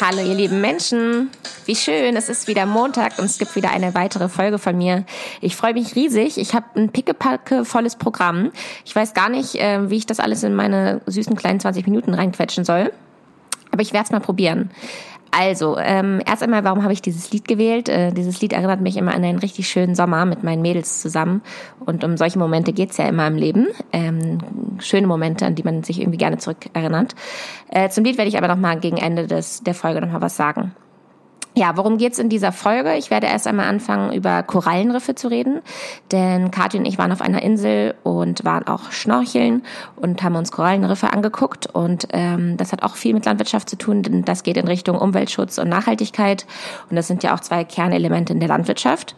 Hallo ihr lieben Menschen. Wie schön, es ist wieder Montag und es gibt wieder eine weitere Folge von mir. Ich freue mich riesig. Ich habe ein pickepacke volles Programm. Ich weiß gar nicht, äh, wie ich das alles in meine süßen kleinen 20 Minuten reinquetschen soll. Aber ich werde es mal probieren. Also, ähm, erst einmal, warum habe ich dieses Lied gewählt? Äh, dieses Lied erinnert mich immer an einen richtig schönen Sommer mit meinen Mädels zusammen. Und um solche Momente geht's ja immer im Leben. Ähm, schöne Momente, an die man sich irgendwie gerne zurückerinnert. Äh, zum Lied werde ich aber nochmal gegen Ende des, der Folge nochmal was sagen. Ja, worum geht's in dieser Folge? Ich werde erst einmal anfangen, über Korallenriffe zu reden, denn Kathi und ich waren auf einer Insel und waren auch schnorcheln und haben uns Korallenriffe angeguckt und ähm, das hat auch viel mit Landwirtschaft zu tun, denn das geht in Richtung Umweltschutz und Nachhaltigkeit und das sind ja auch zwei Kernelemente in der Landwirtschaft.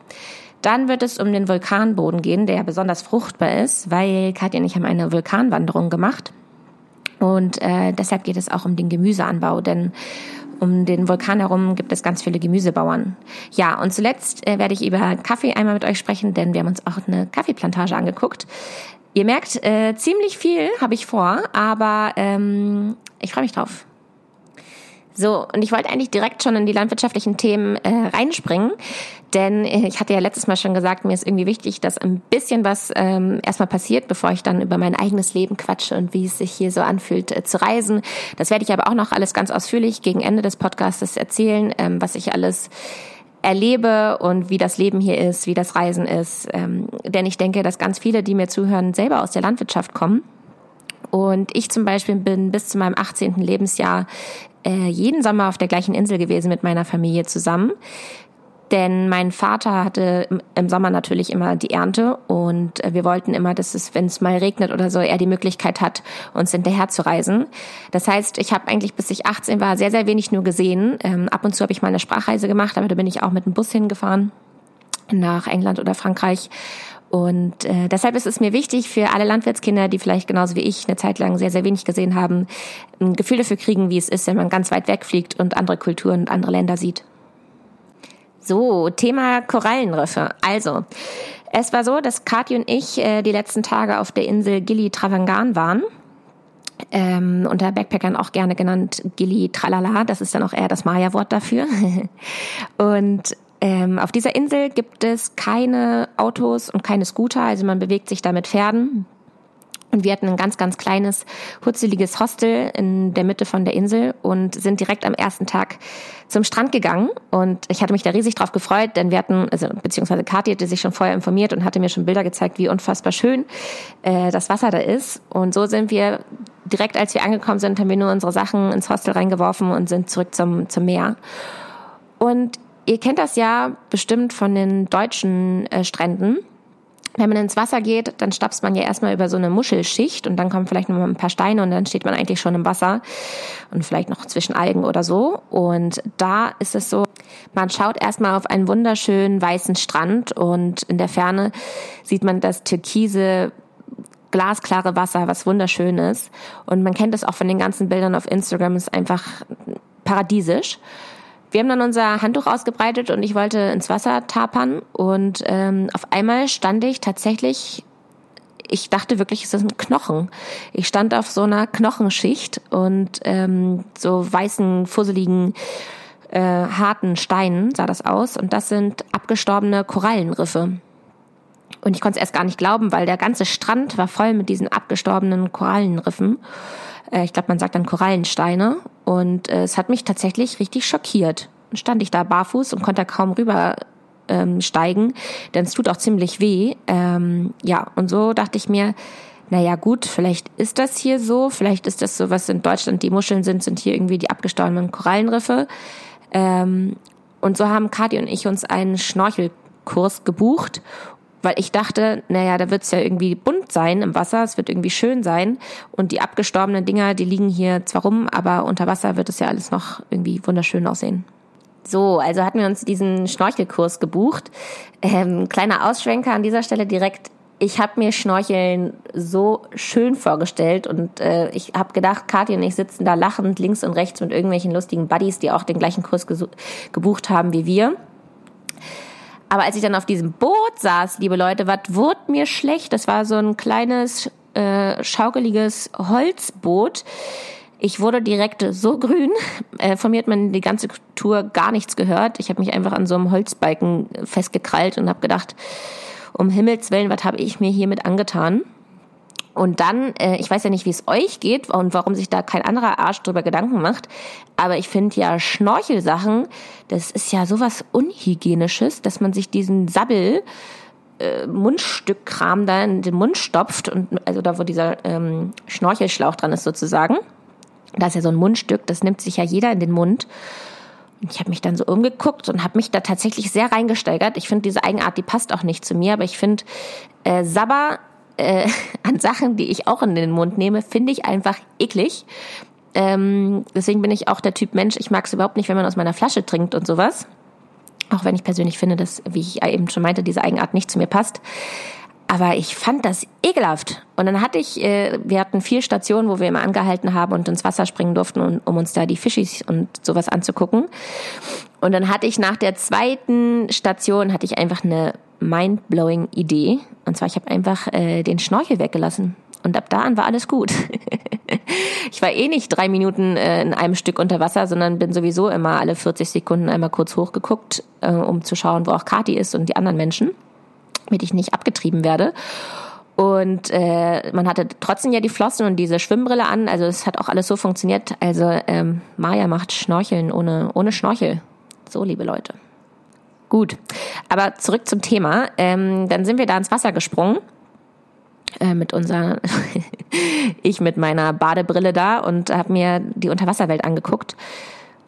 Dann wird es um den Vulkanboden gehen, der besonders fruchtbar ist, weil Kathi und ich haben eine Vulkanwanderung gemacht. Und äh, deshalb geht es auch um den Gemüseanbau, denn um den Vulkan herum gibt es ganz viele Gemüsebauern. Ja, und zuletzt äh, werde ich über Kaffee einmal mit euch sprechen, denn wir haben uns auch eine Kaffeeplantage angeguckt. Ihr merkt, äh, ziemlich viel habe ich vor, aber ähm, ich freue mich drauf. So, und ich wollte eigentlich direkt schon in die landwirtschaftlichen Themen äh, reinspringen, denn äh, ich hatte ja letztes Mal schon gesagt, mir ist irgendwie wichtig, dass ein bisschen was ähm, erstmal passiert, bevor ich dann über mein eigenes Leben quatsche und wie es sich hier so anfühlt äh, zu reisen. Das werde ich aber auch noch alles ganz ausführlich gegen Ende des Podcasts erzählen, ähm, was ich alles erlebe und wie das Leben hier ist, wie das Reisen ist. Ähm, denn ich denke, dass ganz viele, die mir zuhören, selber aus der Landwirtschaft kommen. Und ich zum Beispiel bin bis zu meinem 18. Lebensjahr äh, jeden Sommer auf der gleichen Insel gewesen mit meiner Familie zusammen. Denn mein Vater hatte im Sommer natürlich immer die Ernte und äh, wir wollten immer, dass es, wenn es mal regnet oder so, er die Möglichkeit hat, uns hinterher zu reisen. Das heißt, ich habe eigentlich, bis ich 18 war, sehr, sehr wenig nur gesehen. Ähm, ab und zu habe ich mal eine Sprachreise gemacht, aber da bin ich auch mit dem Bus hingefahren nach England oder Frankreich. Und äh, deshalb ist es mir wichtig für alle Landwirtskinder, die vielleicht genauso wie ich eine Zeit lang sehr, sehr wenig gesehen haben, ein Gefühl dafür kriegen, wie es ist, wenn man ganz weit wegfliegt und andere Kulturen und andere Länder sieht. So, Thema Korallenriffe. Also, es war so, dass Kathi und ich äh, die letzten Tage auf der Insel Gili Travangan waren. Ähm, unter Backpackern auch gerne genannt Gili Tralala, das ist dann auch eher das Maya-Wort dafür. und ähm, auf dieser Insel gibt es keine Autos und keine Scooter, also man bewegt sich da mit Pferden. Und wir hatten ein ganz, ganz kleines, hutzeliges Hostel in der Mitte von der Insel und sind direkt am ersten Tag zum Strand gegangen. Und ich hatte mich da riesig drauf gefreut, denn wir hatten, also beziehungsweise Kathi hatte sich schon vorher informiert und hatte mir schon Bilder gezeigt, wie unfassbar schön äh, das Wasser da ist. Und so sind wir direkt, als wir angekommen sind, haben wir nur unsere Sachen ins Hostel reingeworfen und sind zurück zum, zum Meer. Und Ihr kennt das ja bestimmt von den deutschen äh, Stränden. Wenn man ins Wasser geht, dann stapst man ja erstmal über so eine Muschelschicht und dann kommen vielleicht noch ein paar Steine und dann steht man eigentlich schon im Wasser und vielleicht noch zwischen Algen oder so. Und da ist es so, man schaut erstmal auf einen wunderschönen weißen Strand und in der Ferne sieht man das türkise glasklare Wasser, was wunderschön ist. Und man kennt es auch von den ganzen Bildern auf Instagram, ist einfach paradiesisch. Wir haben dann unser Handtuch ausgebreitet und ich wollte ins Wasser tapern und ähm, auf einmal stand ich tatsächlich ich dachte wirklich, es ist ein Knochen. Ich stand auf so einer Knochenschicht und ähm, so weißen, fusseligen, äh, harten Steinen sah das aus. Und das sind abgestorbene Korallenriffe. Und ich konnte es erst gar nicht glauben, weil der ganze Strand war voll mit diesen abgestorbenen Korallenriffen. Äh, ich glaube, man sagt dann Korallensteine. Und äh, es hat mich tatsächlich richtig schockiert. Dann stand ich da barfuß und konnte kaum rüber ähm, steigen, denn es tut auch ziemlich weh. Ähm, ja, und so dachte ich mir, naja gut, vielleicht ist das hier so, vielleicht ist das so, was in Deutschland die Muscheln sind, sind hier irgendwie die abgestorbenen Korallenriffe. Ähm, und so haben Kati und ich uns einen Schnorchelkurs gebucht weil ich dachte, naja, da wird es ja irgendwie bunt sein im Wasser, es wird irgendwie schön sein und die abgestorbenen Dinger, die liegen hier zwar rum, aber unter Wasser wird es ja alles noch irgendwie wunderschön aussehen. So, also hatten wir uns diesen Schnorchelkurs gebucht. Ähm, kleiner Ausschwenker an dieser Stelle direkt. Ich habe mir Schnorcheln so schön vorgestellt und äh, ich habe gedacht, Kathi und ich sitzen da lachend links und rechts mit irgendwelchen lustigen Buddies, die auch den gleichen Kurs gebucht haben wie wir. Aber als ich dann auf diesem Boot saß, liebe Leute, was wurde mir schlecht? Das war so ein kleines, äh, schaukeliges Holzboot. Ich wurde direkt so grün. Äh, von mir hat man die ganze Tour gar nichts gehört. Ich habe mich einfach an so einem Holzbalken festgekrallt und habe gedacht, um Himmels Willen, was habe ich mir hiermit angetan? Und dann, äh, ich weiß ja nicht, wie es euch geht und warum sich da kein anderer Arsch drüber Gedanken macht, aber ich finde ja Schnorchelsachen, das ist ja sowas Unhygienisches, dass man sich diesen Sabbel äh, Mundstückkram da in den Mund stopft und also da wo dieser ähm, Schnorchelschlauch dran ist sozusagen. Da ist ja so ein Mundstück, das nimmt sich ja jeder in den Mund. Und ich habe mich dann so umgeguckt und habe mich da tatsächlich sehr reingesteigert. Ich finde diese Eigenart, die passt auch nicht zu mir, aber ich finde äh, Sabber äh, an Sachen, die ich auch in den Mund nehme, finde ich einfach eklig. Ähm, deswegen bin ich auch der Typ Mensch, ich mag es überhaupt nicht, wenn man aus meiner Flasche trinkt und sowas. Auch wenn ich persönlich finde, dass, wie ich eben schon meinte, diese Eigenart nicht zu mir passt. Aber ich fand das ekelhaft. Und dann hatte ich, äh, wir hatten vier Stationen, wo wir immer angehalten haben und ins Wasser springen durften, um, um uns da die Fischis und sowas anzugucken. Und dann hatte ich nach der zweiten Station, hatte ich einfach eine mind-blowing Idee. Und zwar, ich habe einfach äh, den Schnorchel weggelassen. Und ab da an war alles gut. ich war eh nicht drei Minuten äh, in einem Stück unter Wasser, sondern bin sowieso immer alle 40 Sekunden einmal kurz hochgeguckt, äh, um zu schauen, wo auch Kati ist und die anderen Menschen damit ich nicht abgetrieben werde. Und äh, man hatte trotzdem ja die Flossen und diese Schwimmbrille an. Also es hat auch alles so funktioniert. Also ähm, Maja macht Schnorcheln ohne, ohne Schnorchel. So, liebe Leute. Gut, aber zurück zum Thema. Ähm, dann sind wir da ins Wasser gesprungen. Äh, mit unserer, ich mit meiner Badebrille da und habe mir die Unterwasserwelt angeguckt.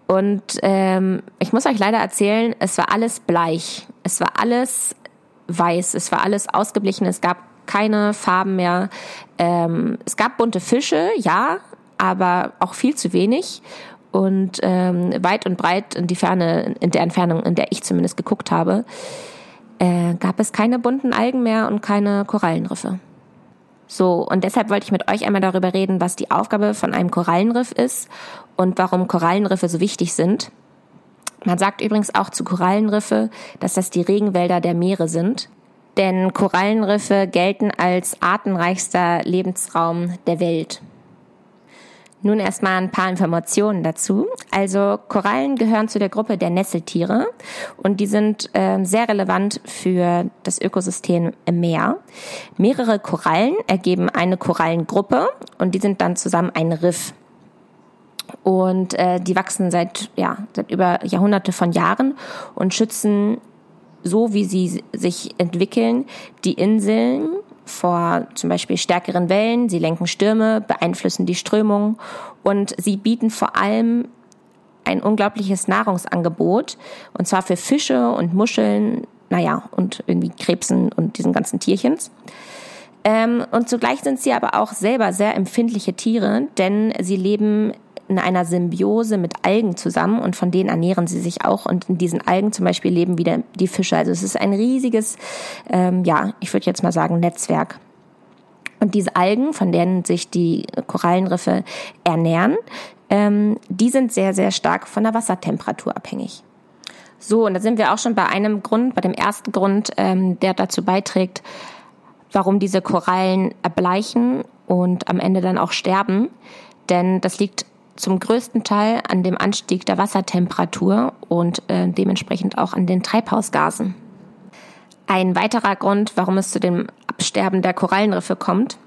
Und ähm, ich muss euch leider erzählen, es war alles bleich. Es war alles weiß. Es war alles ausgeblichen. Es gab keine Farben mehr. Ähm, es gab bunte Fische, ja, aber auch viel zu wenig. Und ähm, weit und breit in die Ferne, in der Entfernung, in der ich zumindest geguckt habe, äh, gab es keine bunten Algen mehr und keine Korallenriffe. So, und deshalb wollte ich mit euch einmal darüber reden, was die Aufgabe von einem Korallenriff ist und warum Korallenriffe so wichtig sind. Man sagt übrigens auch zu Korallenriffe, dass das die Regenwälder der Meere sind. Denn Korallenriffe gelten als artenreichster Lebensraum der Welt. Nun erstmal ein paar Informationen dazu. Also Korallen gehören zu der Gruppe der Nesseltiere und die sind äh, sehr relevant für das Ökosystem im Meer. Mehrere Korallen ergeben eine Korallengruppe und die sind dann zusammen ein Riff. Und äh, die wachsen seit, ja, seit über Jahrhunderte von Jahren und schützen so, wie sie sich entwickeln, die Inseln vor zum Beispiel stärkeren Wellen. Sie lenken Stürme, beeinflussen die Strömung und sie bieten vor allem ein unglaubliches Nahrungsangebot und zwar für Fische und Muscheln, naja, und irgendwie Krebsen und diesen ganzen Tierchens. Ähm, und zugleich sind sie aber auch selber sehr empfindliche Tiere, denn sie leben in einer Symbiose mit Algen zusammen und von denen ernähren sie sich auch. Und in diesen Algen zum Beispiel leben wieder die Fische. Also es ist ein riesiges, ähm, ja, ich würde jetzt mal sagen, Netzwerk. Und diese Algen, von denen sich die Korallenriffe ernähren, ähm, die sind sehr, sehr stark von der Wassertemperatur abhängig. So, und da sind wir auch schon bei einem Grund, bei dem ersten Grund, ähm, der dazu beiträgt, warum diese Korallen erbleichen und am Ende dann auch sterben. Denn das liegt zum größten Teil an dem Anstieg der Wassertemperatur und äh, dementsprechend auch an den Treibhausgasen. Ein weiterer Grund, warum es zu dem Absterben der Korallenriffe kommt,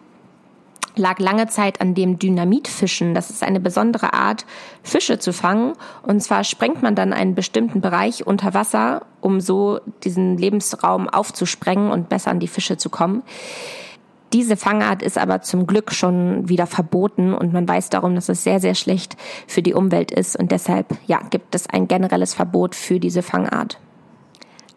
lag lange Zeit an dem Dynamitfischen. Das ist eine besondere Art, Fische zu fangen. Und zwar sprengt man dann einen bestimmten Bereich unter Wasser, um so diesen Lebensraum aufzusprengen und besser an die Fische zu kommen. Diese Fangart ist aber zum Glück schon wieder verboten und man weiß darum, dass es sehr, sehr schlecht für die Umwelt ist und deshalb, ja, gibt es ein generelles Verbot für diese Fangart.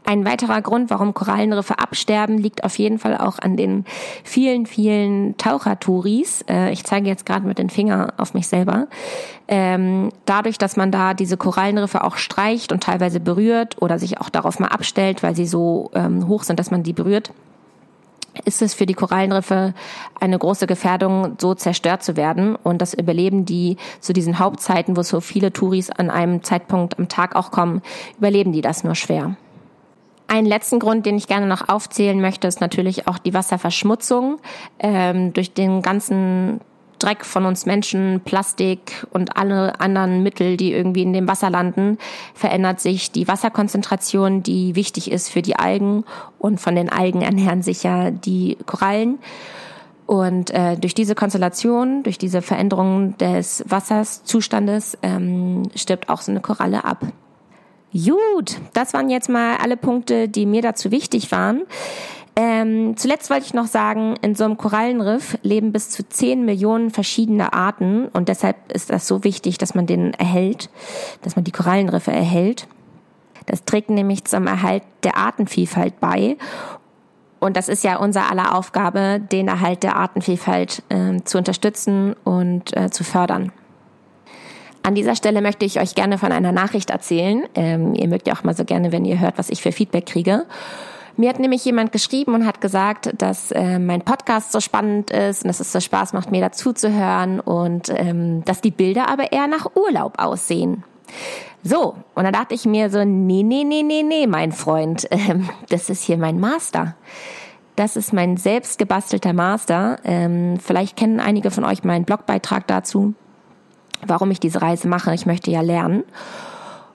Ein weiterer Grund, warum Korallenriffe absterben, liegt auf jeden Fall auch an den vielen, vielen Tauchertouris. Äh, ich zeige jetzt gerade mit den Finger auf mich selber. Ähm, dadurch, dass man da diese Korallenriffe auch streicht und teilweise berührt oder sich auch darauf mal abstellt, weil sie so ähm, hoch sind, dass man die berührt, ist es für die Korallenriffe eine große Gefährdung, so zerstört zu werden. Und das Überleben die zu diesen Hauptzeiten, wo so viele Touris an einem Zeitpunkt am Tag auch kommen, überleben die das nur schwer. Einen letzten Grund, den ich gerne noch aufzählen möchte, ist natürlich auch die Wasserverschmutzung. Ähm, durch den ganzen Dreck von uns Menschen, Plastik und alle anderen Mittel, die irgendwie in dem Wasser landen, verändert sich die Wasserkonzentration, die wichtig ist für die Algen. Und von den Algen ernähren sich ja die Korallen. Und äh, durch diese Konstellation, durch diese Veränderung des Wasserszustandes ähm, stirbt auch so eine Koralle ab. Gut, das waren jetzt mal alle Punkte, die mir dazu wichtig waren. Ähm, zuletzt wollte ich noch sagen, in so einem Korallenriff leben bis zu 10 Millionen verschiedene Arten und deshalb ist das so wichtig, dass man den erhält, dass man die Korallenriffe erhält. Das trägt nämlich zum Erhalt der Artenvielfalt bei und das ist ja unser aller Aufgabe, den Erhalt der Artenvielfalt äh, zu unterstützen und äh, zu fördern. An dieser Stelle möchte ich euch gerne von einer Nachricht erzählen. Ähm, ihr mögt ja auch mal so gerne, wenn ihr hört, was ich für Feedback kriege. Mir hat nämlich jemand geschrieben und hat gesagt, dass äh, mein Podcast so spannend ist und dass es so Spaß macht, mir dazu zu hören und ähm, dass die Bilder aber eher nach Urlaub aussehen. So, und da dachte ich mir so, nee, nee, nee, nee, nee, mein Freund, ähm, das ist hier mein Master. Das ist mein selbst gebastelter Master. Ähm, vielleicht kennen einige von euch meinen Blogbeitrag dazu warum ich diese Reise mache. Ich möchte ja lernen.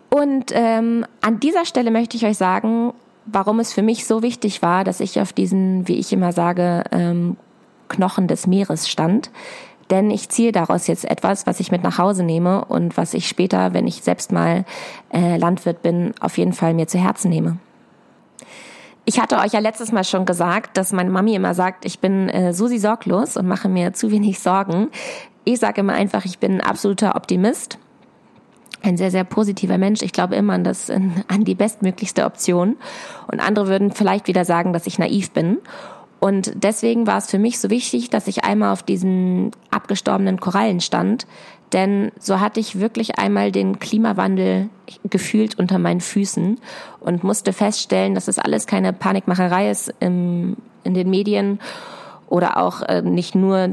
Und ähm, an dieser Stelle möchte ich euch sagen, warum es für mich so wichtig war, dass ich auf diesen, wie ich immer sage, ähm, Knochen des Meeres stand. Denn ich ziehe daraus jetzt etwas, was ich mit nach Hause nehme und was ich später, wenn ich selbst mal äh, Landwirt bin, auf jeden Fall mir zu Herzen nehme. Ich hatte euch ja letztes Mal schon gesagt, dass meine Mami immer sagt, ich bin äh, Susi sorglos und mache mir zu wenig Sorgen. Ich sage immer einfach, ich bin ein absoluter Optimist. Ein sehr, sehr positiver Mensch. Ich glaube immer an, das, an die bestmöglichste Option. Und andere würden vielleicht wieder sagen, dass ich naiv bin. Und deswegen war es für mich so wichtig, dass ich einmal auf diesen abgestorbenen Korallen stand. Denn so hatte ich wirklich einmal den Klimawandel gefühlt unter meinen Füßen und musste feststellen, dass es alles keine Panikmacherei ist im, in den Medien oder auch äh, nicht nur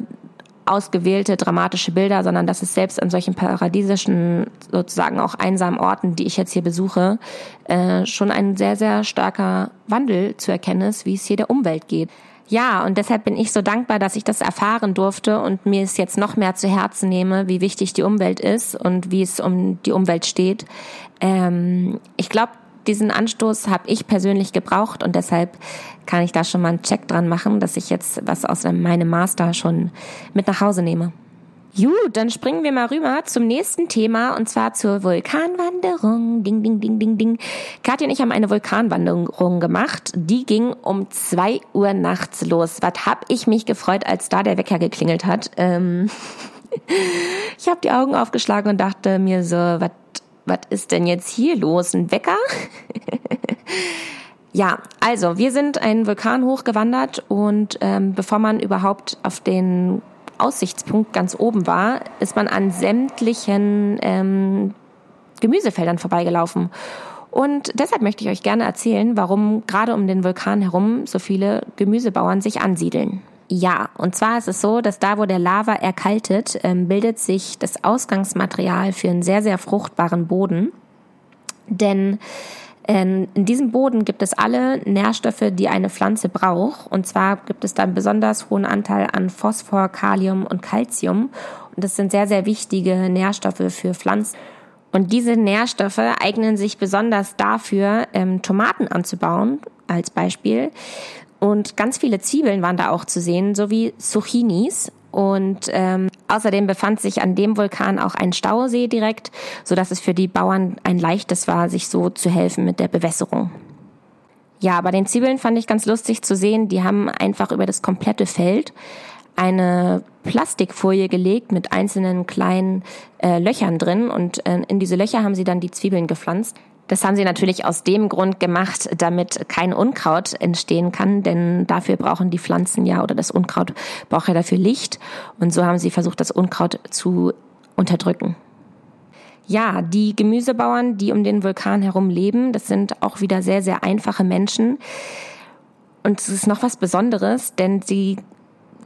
ausgewählte dramatische Bilder, sondern dass es selbst an solchen paradiesischen, sozusagen auch einsamen Orten, die ich jetzt hier besuche, äh, schon ein sehr, sehr starker Wandel zu erkennen ist, wie es hier der Umwelt geht. Ja, und deshalb bin ich so dankbar, dass ich das erfahren durfte und mir es jetzt noch mehr zu Herzen nehme, wie wichtig die Umwelt ist und wie es um die Umwelt steht. Ähm, ich glaube, diesen Anstoß habe ich persönlich gebraucht und deshalb kann ich da schon mal einen Check dran machen, dass ich jetzt was aus meinem Master schon mit nach Hause nehme. Gut, dann springen wir mal rüber zum nächsten Thema und zwar zur Vulkanwanderung. Ding, ding, ding, ding, ding. Katja und ich haben eine Vulkanwanderung gemacht. Die ging um zwei Uhr nachts los. Was hab ich mich gefreut, als da der Wecker geklingelt hat. Ähm ich habe die Augen aufgeschlagen und dachte mir so, was was ist denn jetzt hier los? Ein Wecker? ja, also wir sind einen Vulkan hochgewandert und ähm, bevor man überhaupt auf den Aussichtspunkt ganz oben war, ist man an sämtlichen ähm, Gemüsefeldern vorbeigelaufen. Und deshalb möchte ich euch gerne erzählen, warum gerade um den Vulkan herum so viele Gemüsebauern sich ansiedeln. Ja, und zwar ist es so, dass da, wo der Lava erkaltet, ähm, bildet sich das Ausgangsmaterial für einen sehr, sehr fruchtbaren Boden. Denn ähm, in diesem Boden gibt es alle Nährstoffe, die eine Pflanze braucht. Und zwar gibt es da einen besonders hohen Anteil an Phosphor, Kalium und Calcium. Und das sind sehr, sehr wichtige Nährstoffe für Pflanzen. Und diese Nährstoffe eignen sich besonders dafür, ähm, Tomaten anzubauen, als Beispiel. Und ganz viele Zwiebeln waren da auch zu sehen, sowie Zucchinis. Und ähm, außerdem befand sich an dem Vulkan auch ein Stausee direkt, so dass es für die Bauern ein leichtes war, sich so zu helfen mit der Bewässerung. Ja, bei den Zwiebeln fand ich ganz lustig zu sehen, die haben einfach über das komplette Feld eine Plastikfolie gelegt mit einzelnen kleinen äh, Löchern drin und äh, in diese Löcher haben sie dann die Zwiebeln gepflanzt. Das haben sie natürlich aus dem Grund gemacht, damit kein Unkraut entstehen kann, denn dafür brauchen die Pflanzen ja oder das Unkraut braucht ja dafür Licht und so haben sie versucht, das Unkraut zu unterdrücken. Ja, die Gemüsebauern, die um den Vulkan herum leben, das sind auch wieder sehr, sehr einfache Menschen. Und es ist noch was Besonderes, denn sie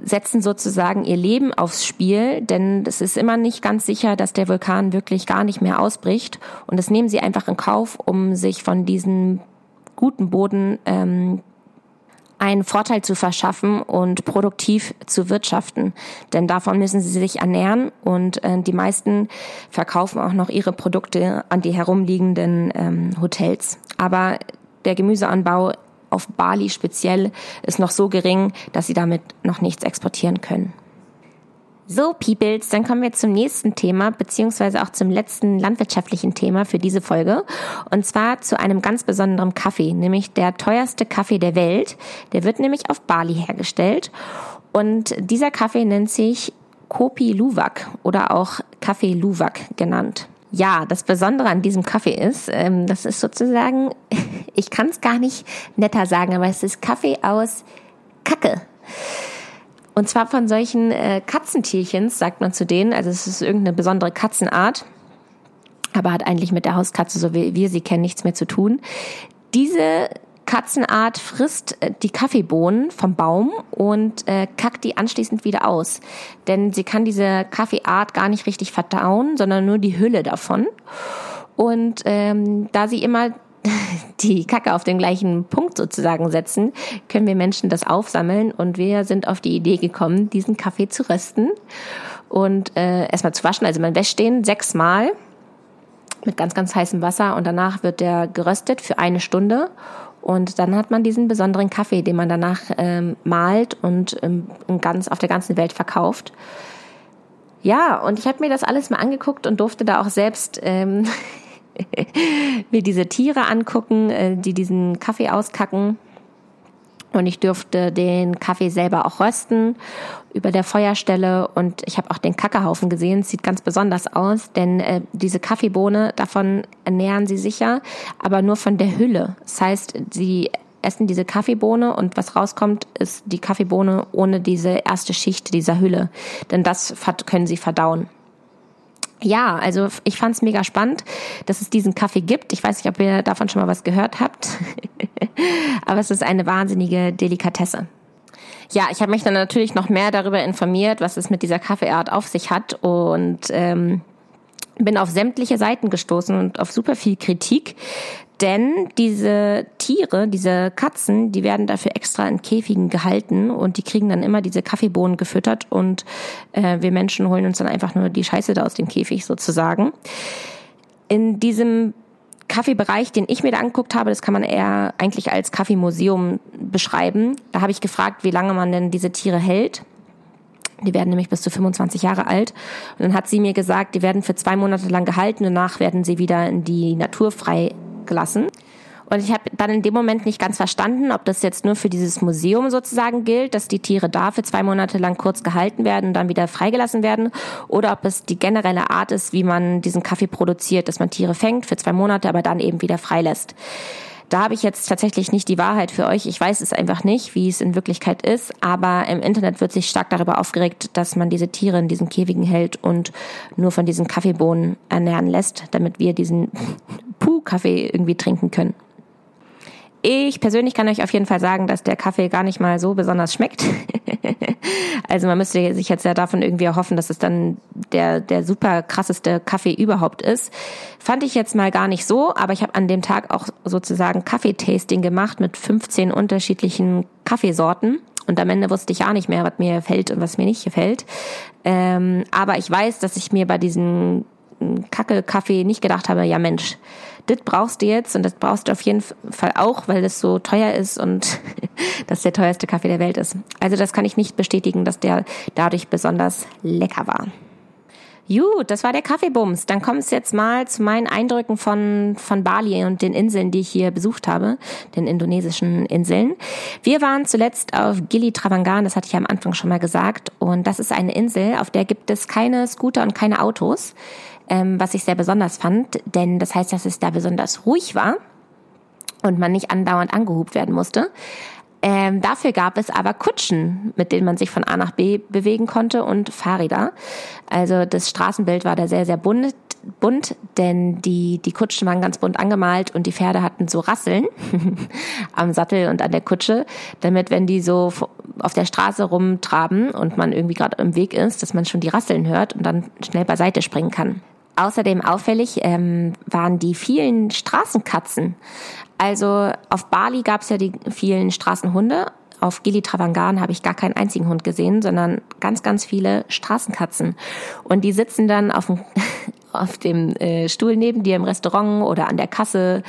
setzen sozusagen ihr Leben aufs Spiel, denn es ist immer nicht ganz sicher, dass der Vulkan wirklich gar nicht mehr ausbricht. Und das nehmen sie einfach in Kauf, um sich von diesen guten Boden ähm, einen Vorteil zu verschaffen und produktiv zu wirtschaften. Denn davon müssen sie sich ernähren und äh, die meisten verkaufen auch noch ihre Produkte an die herumliegenden ähm, Hotels. Aber der Gemüseanbau auf Bali speziell ist noch so gering, dass sie damit noch nichts exportieren können. So, Peoples, dann kommen wir zum nächsten Thema, beziehungsweise auch zum letzten landwirtschaftlichen Thema für diese Folge. Und zwar zu einem ganz besonderen Kaffee, nämlich der teuerste Kaffee der Welt. Der wird nämlich auf Bali hergestellt. Und dieser Kaffee nennt sich Kopi Luwak oder auch Kaffee Luwak genannt. Ja, das Besondere an diesem Kaffee ist, ähm, das ist sozusagen, ich kann es gar nicht netter sagen, aber es ist Kaffee aus Kacke. Und zwar von solchen äh, Katzentierchens, sagt man zu denen. Also es ist irgendeine besondere Katzenart, aber hat eigentlich mit der Hauskatze, so wie wir sie kennen, nichts mehr zu tun. Diese Katzenart frisst äh, die Kaffeebohnen vom Baum und äh, kackt die anschließend wieder aus. Denn sie kann diese Kaffeeart gar nicht richtig verdauen, sondern nur die Hülle davon. Und ähm, da sie immer die Kacke auf den gleichen Punkt sozusagen setzen, können wir Menschen das aufsammeln und wir sind auf die Idee gekommen, diesen Kaffee zu rösten und äh, erstmal zu waschen. Also man wäscht den sechsmal mit ganz, ganz heißem Wasser und danach wird der geröstet für eine Stunde und dann hat man diesen besonderen Kaffee, den man danach ähm, malt und ähm, ganz, auf der ganzen Welt verkauft. Ja, und ich habe mir das alles mal angeguckt und durfte da auch selbst ähm, mir diese Tiere angucken, äh, die diesen Kaffee auskacken. Und ich durfte den Kaffee selber auch rösten über der Feuerstelle. Und ich habe auch den Kackehaufen gesehen. Es sieht ganz besonders aus, denn äh, diese Kaffeebohne, davon ernähren sie sicher, aber nur von der Hülle. Das heißt, sie essen diese Kaffeebohne und was rauskommt, ist die Kaffeebohne ohne diese erste Schicht dieser Hülle. Denn das können sie verdauen. Ja, also ich fand es mega spannend, dass es diesen Kaffee gibt. Ich weiß nicht, ob ihr davon schon mal was gehört habt, aber es ist eine wahnsinnige Delikatesse. Ja, ich habe mich dann natürlich noch mehr darüber informiert, was es mit dieser Kaffeeart auf sich hat und ähm, bin auf sämtliche Seiten gestoßen und auf super viel Kritik, denn diese Tiere, diese Katzen, die werden dafür extra in Käfigen gehalten und die kriegen dann immer diese Kaffeebohnen gefüttert und äh, wir Menschen holen uns dann einfach nur die Scheiße da aus dem Käfig sozusagen. In diesem Kaffeebereich, den ich mir da angeguckt habe, das kann man eher eigentlich als Kaffeemuseum beschreiben. Da habe ich gefragt, wie lange man denn diese Tiere hält. Die werden nämlich bis zu 25 Jahre alt. Und dann hat sie mir gesagt, die werden für zwei Monate lang gehalten, danach werden sie wieder in die Natur frei gelassen. Und ich habe dann in dem Moment nicht ganz verstanden, ob das jetzt nur für dieses Museum sozusagen gilt, dass die Tiere da für zwei Monate lang kurz gehalten werden und dann wieder freigelassen werden, oder ob es die generelle Art ist, wie man diesen Kaffee produziert, dass man Tiere fängt für zwei Monate, aber dann eben wieder freilässt. Da habe ich jetzt tatsächlich nicht die Wahrheit für euch. Ich weiß es einfach nicht, wie es in Wirklichkeit ist, aber im Internet wird sich stark darüber aufgeregt, dass man diese Tiere in diesen Käfigen hält und nur von diesen Kaffeebohnen ernähren lässt, damit wir diesen Puh-Kaffee irgendwie trinken können. Ich persönlich kann euch auf jeden Fall sagen, dass der Kaffee gar nicht mal so besonders schmeckt. also man müsste sich jetzt ja davon irgendwie erhoffen, dass es dann der, der super krasseste Kaffee überhaupt ist. Fand ich jetzt mal gar nicht so, aber ich habe an dem Tag auch sozusagen Kaffeetasting gemacht mit 15 unterschiedlichen Kaffeesorten. Und am Ende wusste ich ja nicht mehr, was mir gefällt und was mir nicht gefällt. Ähm, aber ich weiß, dass ich mir bei diesen Kacke-Kaffee nicht gedacht habe, ja Mensch, das brauchst du jetzt und das brauchst du auf jeden Fall auch, weil das so teuer ist und das der teuerste Kaffee der Welt ist. Also das kann ich nicht bestätigen, dass der dadurch besonders lecker war. Gut, das war der Kaffeebums. Dann kommt es jetzt mal zu meinen Eindrücken von, von Bali und den Inseln, die ich hier besucht habe, den indonesischen Inseln. Wir waren zuletzt auf Gili Travangan, das hatte ich am Anfang schon mal gesagt. Und das ist eine Insel, auf der gibt es keine Scooter und keine Autos ähm, was ich sehr besonders fand, denn das heißt, dass es da besonders ruhig war und man nicht andauernd angehubt werden musste. Ähm, dafür gab es aber Kutschen, mit denen man sich von A nach B bewegen konnte und Fahrräder. Also das Straßenbild war da sehr, sehr bunt, bunt denn die, die Kutschen waren ganz bunt angemalt und die Pferde hatten so Rasseln am Sattel und an der Kutsche, damit wenn die so auf der Straße rumtraben und man irgendwie gerade im Weg ist, dass man schon die Rasseln hört und dann schnell beiseite springen kann. Außerdem auffällig ähm, waren die vielen Straßenkatzen. Also auf Bali gab es ja die vielen Straßenhunde. Auf Gili Travangan habe ich gar keinen einzigen Hund gesehen, sondern ganz, ganz viele Straßenkatzen. Und die sitzen dann auf dem, auf dem äh, Stuhl neben dir im Restaurant oder an der Kasse,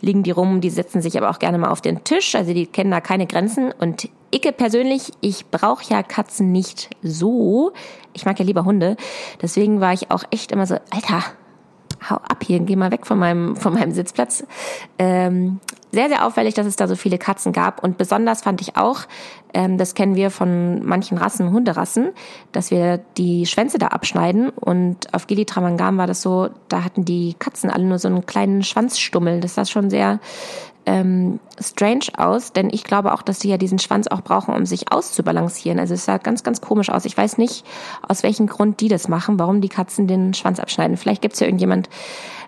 liegen die rum. Die setzen sich aber auch gerne mal auf den Tisch. Also die kennen da keine Grenzen. Und Icke persönlich, ich brauche ja Katzen nicht so. Ich mag ja lieber Hunde. Deswegen war ich auch echt immer so, Alter, hau ab hier, geh mal weg von meinem, von meinem Sitzplatz. Ähm, sehr, sehr auffällig, dass es da so viele Katzen gab. Und besonders fand ich auch, ähm, das kennen wir von manchen Rassen, Hunderassen, dass wir die Schwänze da abschneiden. Und auf Gili Tramangam war das so, da hatten die Katzen alle nur so einen kleinen Schwanzstummel. Das sah schon sehr ähm, strange aus, denn ich glaube auch, dass sie ja diesen Schwanz auch brauchen, um sich auszubalancieren. Also es sah ganz, ganz komisch aus. Ich weiß nicht, aus welchem Grund die das machen, warum die Katzen den Schwanz abschneiden. Vielleicht gibt es ja irgendjemand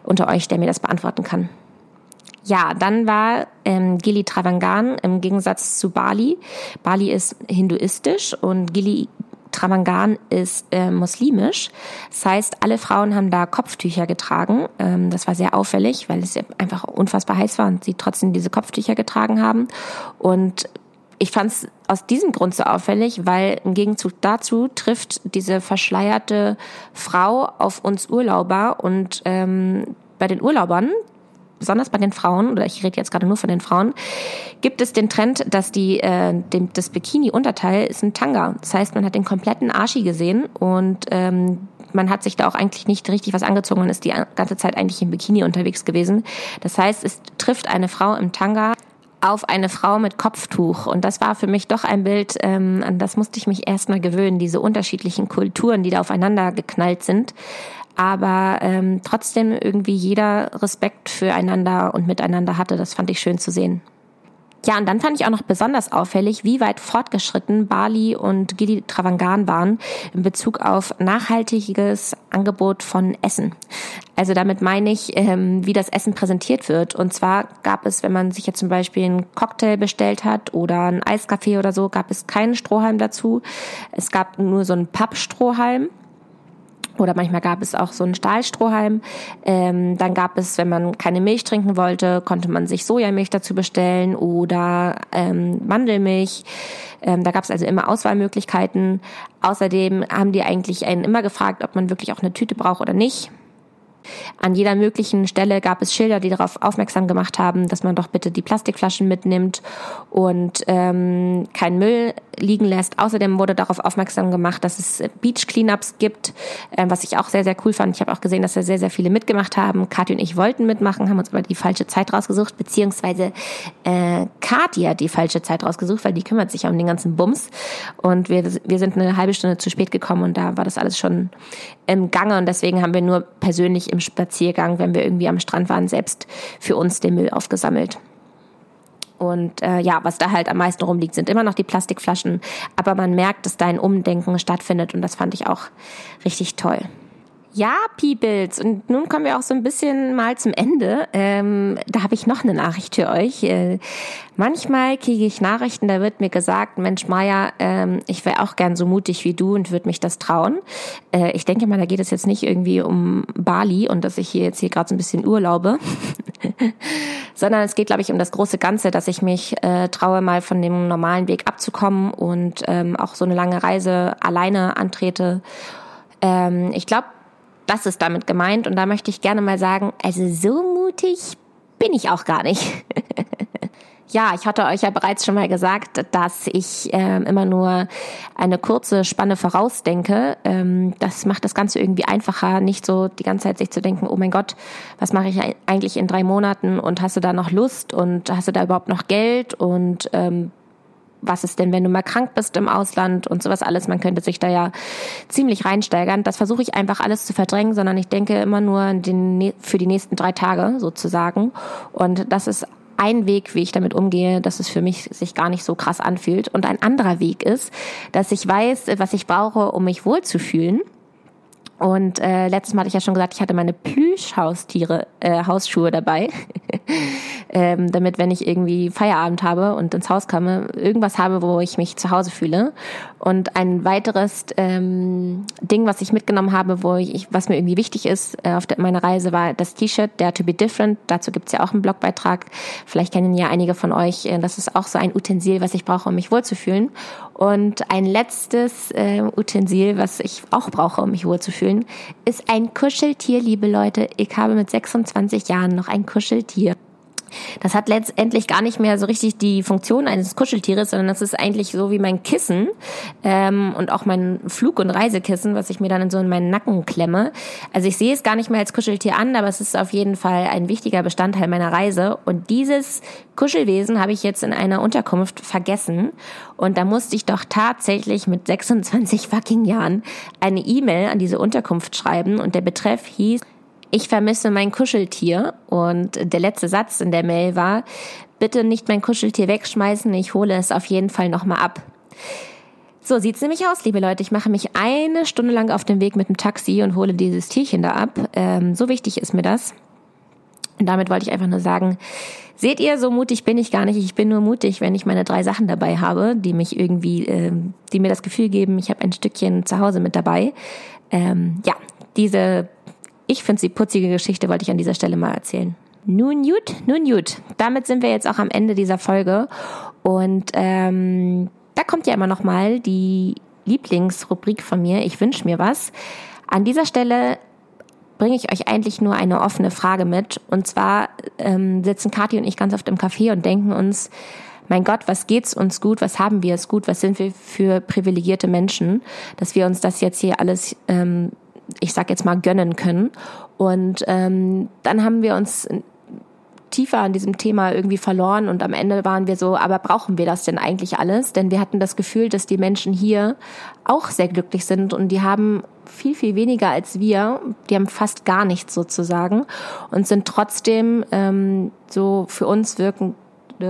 unter euch, der mir das beantworten kann. Ja, dann war ähm, Gili Travangan im Gegensatz zu Bali. Bali ist hinduistisch und Gili Travangan ist äh, muslimisch. Das heißt, alle Frauen haben da Kopftücher getragen. Ähm, das war sehr auffällig, weil es einfach unfassbar heiß war und sie trotzdem diese Kopftücher getragen haben. Und ich fand es aus diesem Grund so auffällig, weil im Gegenzug dazu trifft diese verschleierte Frau auf uns Urlauber und ähm, bei den Urlaubern, besonders bei den Frauen, oder ich rede jetzt gerade nur von den Frauen, gibt es den Trend, dass die, äh, dem, das Bikini-Unterteil ist ein Tanga. Das heißt, man hat den kompletten Arschi gesehen und ähm, man hat sich da auch eigentlich nicht richtig was angezogen und ist die ganze Zeit eigentlich im Bikini unterwegs gewesen. Das heißt, es trifft eine Frau im Tanga auf eine Frau mit Kopftuch. Und das war für mich doch ein Bild, ähm, an das musste ich mich erstmal gewöhnen, diese unterschiedlichen Kulturen, die da aufeinander geknallt sind aber ähm, trotzdem irgendwie jeder Respekt füreinander und miteinander hatte. Das fand ich schön zu sehen. Ja, und dann fand ich auch noch besonders auffällig, wie weit fortgeschritten Bali und Gili Travangan waren in Bezug auf nachhaltiges Angebot von Essen. Also damit meine ich, ähm, wie das Essen präsentiert wird. Und zwar gab es, wenn man sich jetzt zum Beispiel einen Cocktail bestellt hat oder einen Eiskaffee oder so, gab es keinen Strohhalm dazu. Es gab nur so einen Pappstrohhalm oder manchmal gab es auch so einen Stahlstrohhalm. Ähm, dann gab es, wenn man keine Milch trinken wollte, konnte man sich Sojamilch dazu bestellen oder ähm, Mandelmilch. Ähm, da gab es also immer Auswahlmöglichkeiten. Außerdem haben die eigentlich einen immer gefragt, ob man wirklich auch eine Tüte braucht oder nicht. An jeder möglichen Stelle gab es Schilder, die darauf aufmerksam gemacht haben, dass man doch bitte die Plastikflaschen mitnimmt und ähm, keinen Müll liegen lässt. Außerdem wurde darauf aufmerksam gemacht, dass es Beach Cleanups gibt, äh, was ich auch sehr, sehr cool fand. Ich habe auch gesehen, dass da sehr, sehr viele mitgemacht haben. Kathi und ich wollten mitmachen, haben uns aber die falsche Zeit rausgesucht, beziehungsweise äh, Kathi hat die falsche Zeit rausgesucht, weil die kümmert sich um den ganzen Bums. Und wir, wir sind eine halbe Stunde zu spät gekommen und da war das alles schon im Gange und deswegen haben wir nur persönlich im Spaziergang, wenn wir irgendwie am Strand waren, selbst für uns den Müll aufgesammelt. Und äh, ja, was da halt am meisten rumliegt, sind immer noch die Plastikflaschen. Aber man merkt, dass da ein Umdenken stattfindet und das fand ich auch richtig toll. Ja, Peoples. Und nun kommen wir auch so ein bisschen mal zum Ende. Ähm, da habe ich noch eine Nachricht für euch. Äh, manchmal kriege ich Nachrichten, da wird mir gesagt, Mensch, Maya, ähm, ich wäre auch gern so mutig wie du und würde mich das trauen. Äh, ich denke mal, da geht es jetzt nicht irgendwie um Bali und dass ich hier jetzt hier gerade so ein bisschen urlaube, sondern es geht, glaube ich, um das große Ganze, dass ich mich äh, traue, mal von dem normalen Weg abzukommen und ähm, auch so eine lange Reise alleine antrete. Ähm, ich glaube, das ist damit gemeint. Und da möchte ich gerne mal sagen, also so mutig bin ich auch gar nicht. Ja, ich hatte euch ja bereits schon mal gesagt, dass ich ähm, immer nur eine kurze Spanne vorausdenke. Ähm, das macht das Ganze irgendwie einfacher, nicht so die ganze Zeit sich zu denken, oh mein Gott, was mache ich eigentlich in drei Monaten und hast du da noch Lust und hast du da überhaupt noch Geld und ähm, was ist denn, wenn du mal krank bist im Ausland und sowas alles. Man könnte sich da ja ziemlich reinsteigern. Das versuche ich einfach alles zu verdrängen, sondern ich denke immer nur den, für die nächsten drei Tage sozusagen. Und das ist ein Weg, wie ich damit umgehe, dass es für mich sich gar nicht so krass anfühlt. Und ein anderer Weg ist, dass ich weiß, was ich brauche, um mich wohlzufühlen. Und äh, letztes Mal hatte ich ja schon gesagt, ich hatte meine Plüschhaustiere, äh, Hausschuhe dabei, ähm, damit wenn ich irgendwie Feierabend habe und ins Haus komme, irgendwas habe, wo ich mich zu Hause fühle. Und ein weiteres ähm, Ding, was ich mitgenommen habe, wo ich, was mir irgendwie wichtig ist äh, auf der, meiner Reise, war das T-Shirt Dare to be different. Dazu gibt's ja auch einen Blogbeitrag. Vielleicht kennen ja einige von euch. Äh, das ist auch so ein Utensil, was ich brauche, um mich wohlzufühlen. Und ein letztes äh, Utensil, was ich auch brauche, um mich wohlzufühlen, ist ein Kuscheltier, liebe Leute. Ich habe mit 26 Jahren noch ein Kuscheltier. Das hat letztendlich gar nicht mehr so richtig die Funktion eines Kuscheltieres, sondern das ist eigentlich so wie mein Kissen ähm, und auch mein Flug- und Reisekissen, was ich mir dann so in meinen Nacken klemme. Also ich sehe es gar nicht mehr als Kuscheltier an, aber es ist auf jeden Fall ein wichtiger Bestandteil meiner Reise. Und dieses Kuschelwesen habe ich jetzt in einer Unterkunft vergessen. Und da musste ich doch tatsächlich mit 26 fucking Jahren eine E-Mail an diese Unterkunft schreiben und der Betreff hieß ich vermisse mein Kuscheltier. Und der letzte Satz in der Mail war, bitte nicht mein Kuscheltier wegschmeißen, ich hole es auf jeden Fall nochmal ab. So sieht's nämlich aus, liebe Leute. Ich mache mich eine Stunde lang auf den Weg mit dem Taxi und hole dieses Tierchen da ab. Ähm, so wichtig ist mir das. Und damit wollte ich einfach nur sagen, seht ihr, so mutig bin ich gar nicht. Ich bin nur mutig, wenn ich meine drei Sachen dabei habe, die mich irgendwie, äh, die mir das Gefühl geben, ich habe ein Stückchen zu Hause mit dabei. Ähm, ja, diese ich finde sie putzige Geschichte, wollte ich an dieser Stelle mal erzählen. Nun gut, nun gut. Damit sind wir jetzt auch am Ende dieser Folge. Und ähm, da kommt ja immer noch mal die Lieblingsrubrik von mir. Ich wünsche mir was. An dieser Stelle bringe ich euch eigentlich nur eine offene Frage mit. Und zwar ähm, sitzen Kathi und ich ganz oft im Café und denken uns, mein Gott, was geht's uns gut? Was haben wir es gut? Was sind wir für privilegierte Menschen, dass wir uns das jetzt hier alles ähm, ich sag jetzt mal, gönnen können. Und ähm, dann haben wir uns tiefer an diesem Thema irgendwie verloren und am Ende waren wir so, aber brauchen wir das denn eigentlich alles? Denn wir hatten das Gefühl, dass die Menschen hier auch sehr glücklich sind und die haben viel, viel weniger als wir. Die haben fast gar nichts sozusagen und sind trotzdem ähm, so für uns wirkende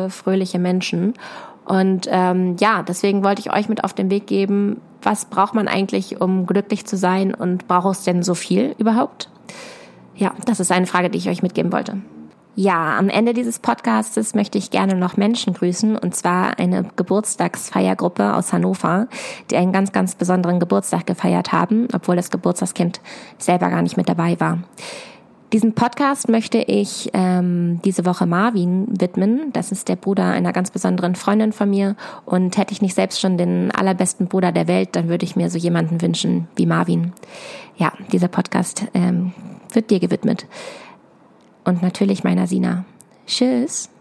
fröhliche Menschen. Und ähm, ja, deswegen wollte ich euch mit auf den Weg geben, was braucht man eigentlich, um glücklich zu sein und braucht es denn so viel überhaupt? Ja, das ist eine Frage, die ich euch mitgeben wollte. Ja, am Ende dieses Podcastes möchte ich gerne noch Menschen grüßen, und zwar eine Geburtstagsfeiergruppe aus Hannover, die einen ganz, ganz besonderen Geburtstag gefeiert haben, obwohl das Geburtstagskind selber gar nicht mit dabei war. Diesen Podcast möchte ich ähm, diese Woche Marvin widmen. Das ist der Bruder einer ganz besonderen Freundin von mir. Und hätte ich nicht selbst schon den allerbesten Bruder der Welt, dann würde ich mir so jemanden wünschen wie Marvin. Ja, dieser Podcast ähm, wird dir gewidmet. Und natürlich meiner Sina. Tschüss.